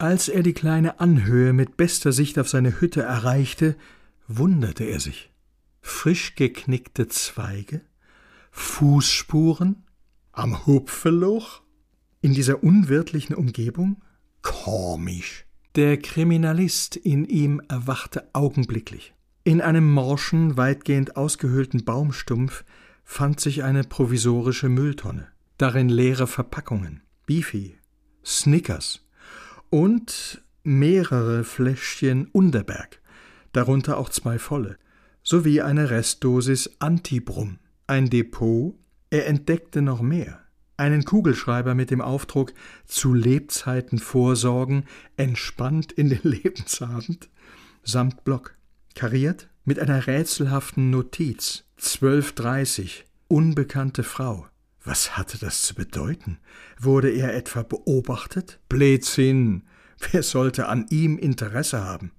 Als er die kleine Anhöhe mit bester Sicht auf seine Hütte erreichte, wunderte er sich. Frisch geknickte Zweige, Fußspuren am Hupfeloch in dieser unwirtlichen Umgebung? Komisch. Der Kriminalist in ihm erwachte augenblicklich. In einem morschen, weitgehend ausgehöhlten Baumstumpf fand sich eine provisorische Mülltonne, darin leere Verpackungen, Beefy, Snickers und mehrere Fläschchen Unterberg, darunter auch zwei volle, sowie eine Restdosis Antibrum, ein Depot, er entdeckte noch mehr, einen Kugelschreiber mit dem Aufdruck zu Lebzeiten vorsorgen, entspannt in den Lebensabend, samt Block, kariert mit einer rätselhaften Notiz. 12.30 unbekannte Frau. Was hatte das zu bedeuten? Wurde er etwa beobachtet? Blödsinn! Wer sollte an ihm Interesse haben?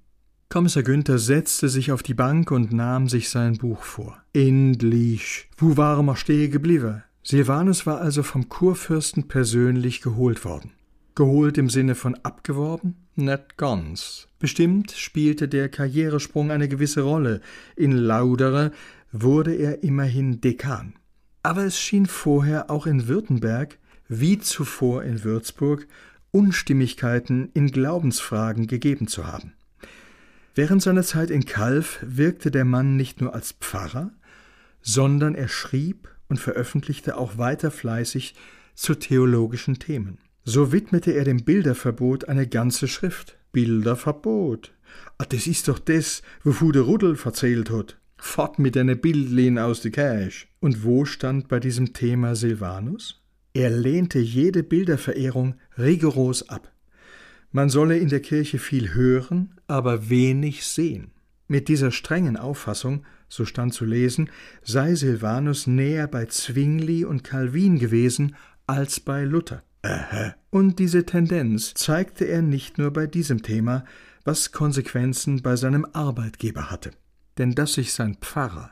Kommissar Günther setzte sich auf die Bank und nahm sich sein Buch vor. Endlich! Wo waren wir stehen geblieben? Silvanus war also vom Kurfürsten persönlich geholt worden. Geholt im Sinne von abgeworben? Nicht ganz. Bestimmt spielte der Karrieresprung eine gewisse Rolle. In Lauderer wurde er immerhin Dekan. Aber es schien vorher auch in Württemberg, wie zuvor in Würzburg, Unstimmigkeiten in Glaubensfragen gegeben zu haben. Während seiner Zeit in Kalf wirkte der Mann nicht nur als Pfarrer, sondern er schrieb und veröffentlichte auch weiter fleißig zu theologischen Themen. So widmete er dem Bilderverbot eine ganze Schrift. Bilderverbot. Ah, das ist doch das, wovon der Rudel verzählt hat. Fort mit deine Bildlin aus de Kirche. Und wo stand bei diesem Thema Silvanus? Er lehnte jede Bilderverehrung rigoros ab. Man solle in der Kirche viel hören, aber wenig sehen. Mit dieser strengen Auffassung, so stand zu lesen, sei Silvanus näher bei Zwingli und Calvin gewesen als bei Luther. Aha. Und diese Tendenz zeigte er nicht nur bei diesem Thema, was Konsequenzen bei seinem Arbeitgeber hatte. Denn dass sich sein Pfarrer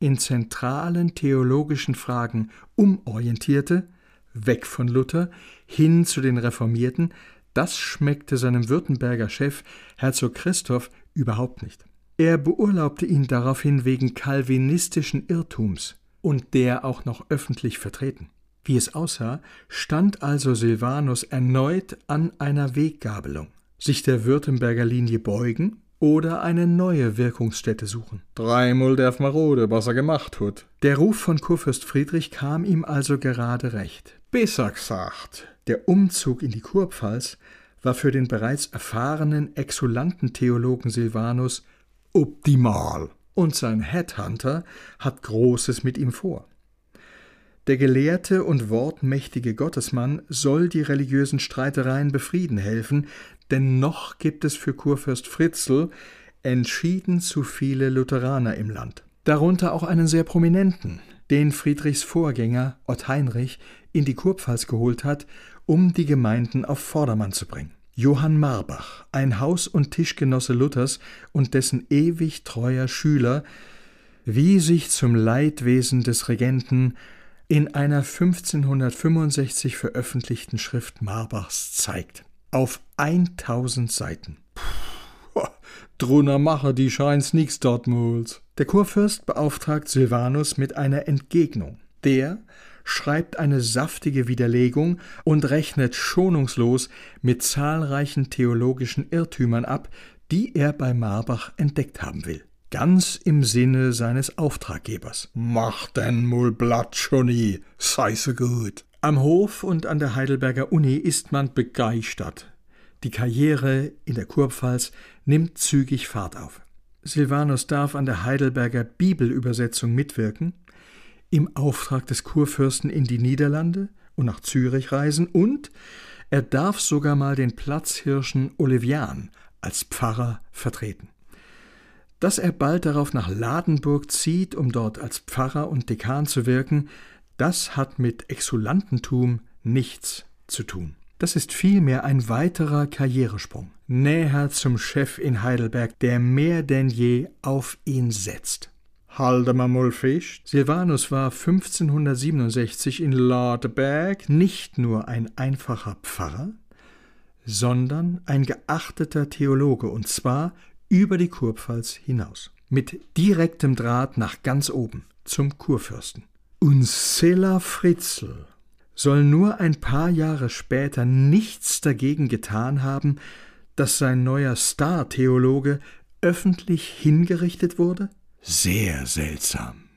in zentralen theologischen Fragen umorientierte, weg von Luther hin zu den Reformierten, das schmeckte seinem Württemberger Chef Herzog Christoph überhaupt nicht. Er beurlaubte ihn daraufhin wegen calvinistischen Irrtums und der auch noch öffentlich vertreten. Wie es aussah, stand also Silvanus erneut an einer Weggabelung, sich der Württemberger Linie beugen oder eine neue Wirkungsstätte suchen. Dreimal darf marode, was er gemacht hat. Der Ruf von Kurfürst Friedrich kam ihm also gerade recht. Besser gesagt, der Umzug in die Kurpfalz war für den bereits erfahrenen, exulanten Theologen Silvanus optimal. Und sein Headhunter hat Großes mit ihm vor. Der gelehrte und wortmächtige Gottesmann soll die religiösen Streitereien befrieden helfen, denn noch gibt es für Kurfürst Fritzl entschieden zu viele Lutheraner im Land. Darunter auch einen sehr prominenten, den Friedrichs Vorgänger Ott Heinrich in die Kurpfalz geholt hat, um die Gemeinden auf Vordermann zu bringen. Johann Marbach, ein Haus- und Tischgenosse Luthers und dessen ewig treuer Schüler, wie sich zum Leidwesen des Regenten in einer 1565 veröffentlichten Schrift Marbachs zeigt. Auf 1000 Seiten. Puh, drunner mache die scheins nix dort muls. Der Kurfürst beauftragt Silvanus mit einer Entgegnung. Der schreibt eine saftige Widerlegung und rechnet schonungslos mit zahlreichen theologischen Irrtümern ab, die er bei Marbach entdeckt haben will. Ganz im Sinne seines Auftraggebers. Mach denn mul Blatt, Johnny, sei so gut. Am Hof und an der Heidelberger Uni ist man begeistert. Die Karriere in der Kurpfalz nimmt zügig Fahrt auf. Silvanus darf an der Heidelberger Bibelübersetzung mitwirken, im Auftrag des Kurfürsten in die Niederlande und nach Zürich reisen und er darf sogar mal den Platzhirschen Olivian als Pfarrer vertreten. Dass er bald darauf nach Ladenburg zieht, um dort als Pfarrer und Dekan zu wirken, das hat mit Exulantentum nichts zu tun. Das ist vielmehr ein weiterer Karrieresprung, näher zum Chef in Heidelberg, der mehr denn je auf ihn setzt. Mal fest. Silvanus war 1567 in Ladeberg nicht nur ein einfacher Pfarrer, sondern ein geachteter Theologe, und zwar über die Kurpfalz hinaus, mit direktem Draht nach ganz oben zum Kurfürsten. Und Sela Fritzl soll nur ein paar Jahre später nichts dagegen getan haben, dass sein neuer Star-Theologe öffentlich hingerichtet wurde? Sehr seltsam.